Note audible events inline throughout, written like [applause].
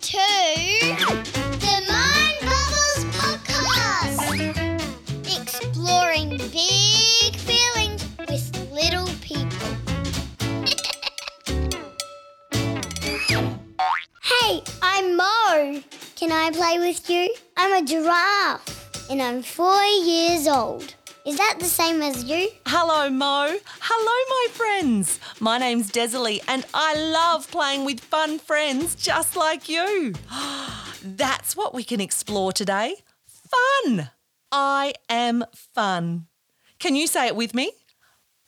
to the Mind Bubbles Podcast, exploring big feelings with little people. hey, I'm Mo. Can I play with you? I'm a giraffe and I'm four years old. Is that the same as you? Hello, Mo. Hello, my friends. My name's Desalie, and I love playing with fun friends just like you. [gasps] That's what we can explore today. Fun. I am fun. Can you say it with me?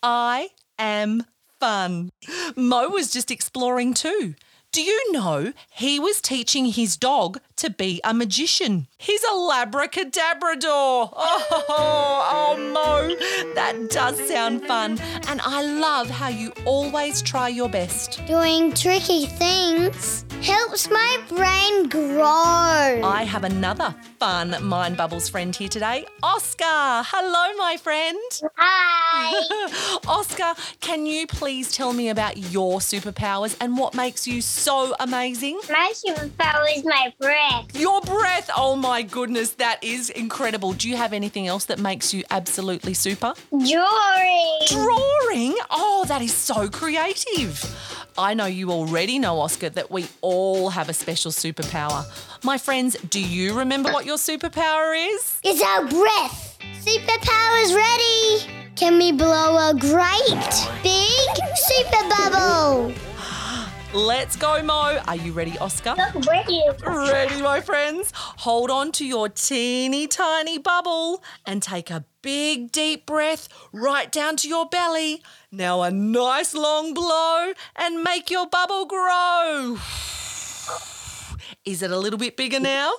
I am fun. Mo was just exploring too. Do you know he was teaching his dog to be a magician? He's a labracadabrador. [laughs] Oh, oh, Mo, that does sound fun. And I love how you always try your best. Doing tricky things helps my brain grow. I have another fun Mind Bubbles friend here today, Oscar. Hello, my friend. Hi. [laughs] Oscar, can you please tell me about your superpowers and what makes you so amazing? my superpower is my breath. Your breath. Oh my goodness, that is incredible. Do you have anything else that makes you absolutely super? Drawing. Drawing? Oh, that is so creative. I know you already know, Oscar, that we all have a special superpower. My friends, do you remember what your superpower is? It's our breath. Superpower's ready. Can we blow a great big super bubble? Let's go, Mo. Are you ready, Oscar? Ready. Ready, my friends? Hold on to your teeny tiny bubble and take a big deep breath right down to your belly. Now, a nice long blow and make your bubble grow. Is it a little bit bigger now?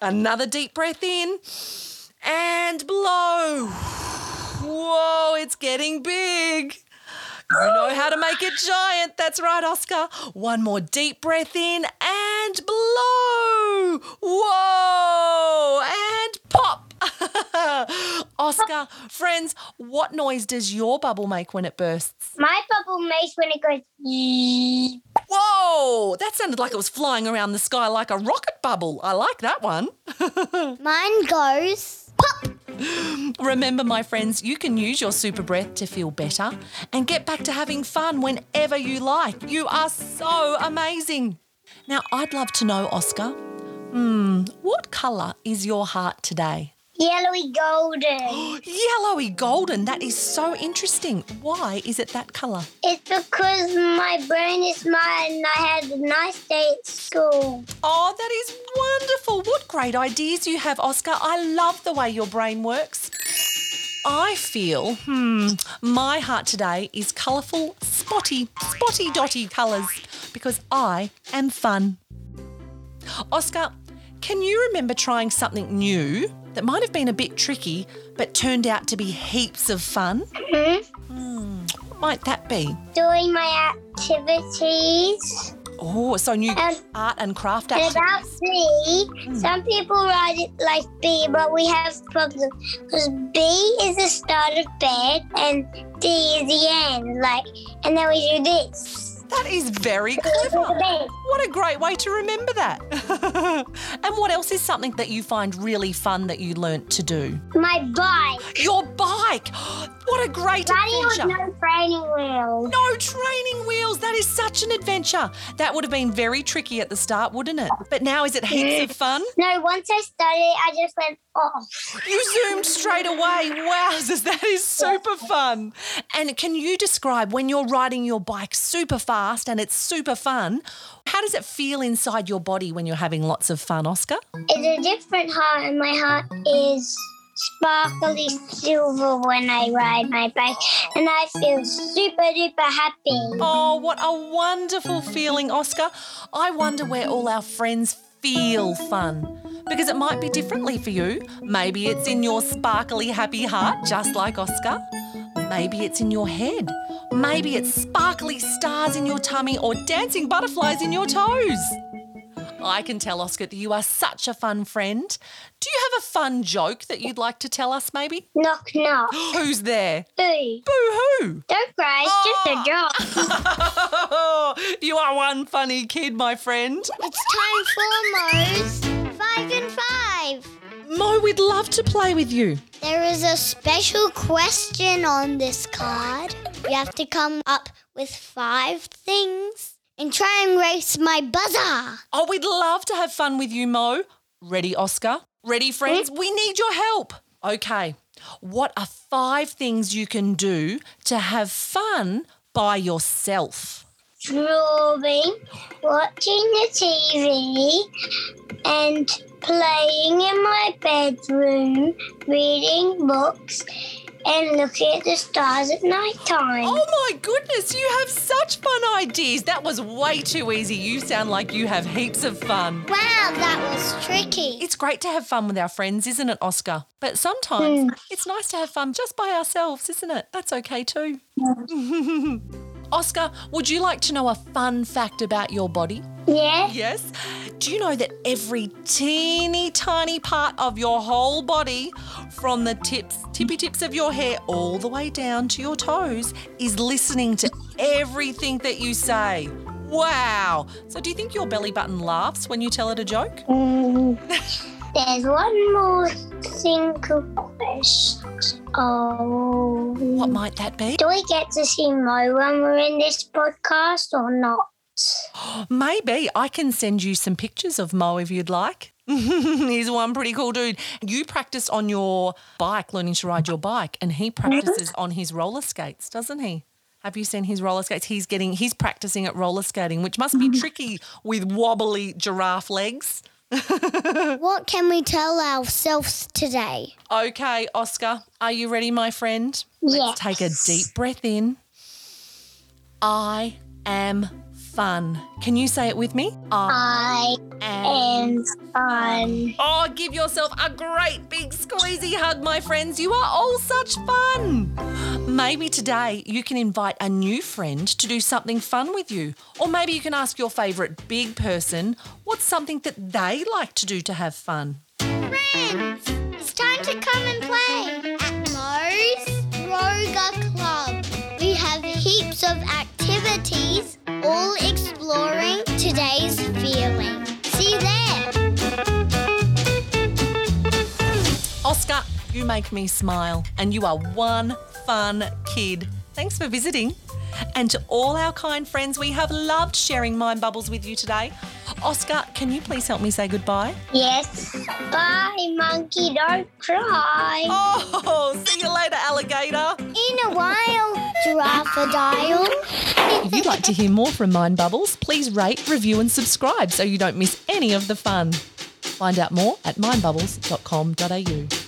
Another deep breath in and blow. Whoa, it's getting big. You know how to make it giant. That's right, Oscar. One more deep breath in and blow. Whoa, and pop. [laughs] Oscar, friends, what noise does your bubble make when it bursts? My bubble makes when it goes. "Yee." Whoa, that sounded like it was flying around the sky like a rocket bubble. I like that one. [laughs] Mine goes. Remember, my friends, you can use your super breath to feel better and get back to having fun whenever you like. You are so amazing. Now, I'd love to know, Oscar, hmm, what colour is your heart today? Yellowy golden. [gasps] Yellowy golden. That is so interesting. Why is it that colour? It's because my brain is smart and I had a nice day at school. Oh, that is wonderful. What great ideas you have, Oscar. I love the way your brain works. I feel, hmm, my heart today is colourful, spotty, spotty dotty colours because I am fun. Oscar, can you remember trying something new that might have been a bit tricky but turned out to be heaps of fun? Hmm, what might that be? Doing my activities. Oh, so new Um, art and craft activities. about C, some people write it like B, but we have problems because B is the start of bed and D is the end. Like, and then we do this. That is very This clever. What a great way to remember that. [laughs] and what else is something that you find really fun that you learnt to do? My bike. Your bike. [gasps] What a great Daddy with adventure. no training wheels. No training wheels. That is such an adventure. That would have been very tricky at the start, wouldn't it? But now is it heaps of fun? No, once I started, I just went off. You zoomed straight away. Wowzers, [laughs] that is super fun. And can you describe when you're riding your bike super fast and it's super fun? How does it feel inside your body when you're having lots of fun, Oscar? It's a different heart, and my heart is sparkly silver when I ride my bike, and I feel super duper happy. Oh, what a wonderful feeling, Oscar. I wonder where all our friends feel fun. Because it might be differently for you. Maybe it's in your sparkly, happy heart, just like Oscar. Maybe it's in your head. Maybe it's sparkly stars in your tummy or dancing butterflies in your toes. I can tell, Oscar, that you are such a fun friend. Do you have a fun joke that you'd like to tell us, maybe? Knock knock. [gasps] Who's there? Boo. Boo hoo! Don't cry, it's just a ah! joke. [laughs] you are one funny kid, my friend. It's time for Mo's Five and Five. Mo, we'd love to play with you. There is a special question on this card. You have to come up with five things and try and race my buzzer. Oh, we'd love to have fun with you, Mo. Ready, Oscar? Ready, friends? Hmm? We need your help. Okay. What are five things you can do to have fun by yourself? Drawing, watching the TV, and playing in my bedroom, reading books, and looking at the stars at night time. Oh my goodness, you have such fun ideas. That was way too easy. You sound like you have heaps of fun. Wow, that was tricky. It's great to have fun with our friends, isn't it, Oscar? But sometimes hmm. it's nice to have fun just by ourselves, isn't it? That's okay too. [laughs] Oscar, would you like to know a fun fact about your body? Yeah? Yes. Do you know that every teeny tiny part of your whole body, from the tips, tippy tips of your hair all the way down to your toes, is listening to everything that you say? Wow. So, do you think your belly button laughs when you tell it a joke? Mm, [laughs] there's one more single question. Oh. What might that be? Do we get to see Mo when we're in this podcast or not? [gasps] Maybe I can send you some pictures of Mo if you'd like. [laughs] He's one pretty cool dude. You practice on your bike, learning to ride your bike, and he practices on his roller skates, doesn't he? Have you seen his roller skates? He's getting he's practicing at roller skating, which must be mm-hmm. tricky with wobbly giraffe legs. What can we tell ourselves today? Okay, Oscar, are you ready, my friend? Yes. Let's take a deep breath in. I am fun. Can you say it with me? I I am. fun. Oh, give yourself a great big squeezy hug, my friends. You are all such fun. Maybe today you can invite a new friend to do something fun with you. Or maybe you can ask your favourite big person what's something that they like to do to have fun. Friends, it's time to come and play at Mo's Roga Club. We have heaps of activities, all exploring today's feeling. See you there. Oscar, you make me smile, and you are one fun kid. Thanks for visiting. And to all our kind friends, we have loved sharing Mind Bubbles with you today. Oscar, can you please help me say goodbye? Yes. Bye, monkey. Don't cry. Oh, [laughs] see you Giraffadile. If you'd like to hear more from Mind Bubbles, please rate, review, and subscribe so you don't miss any of the fun. Find out more at mindbubbles.com.au.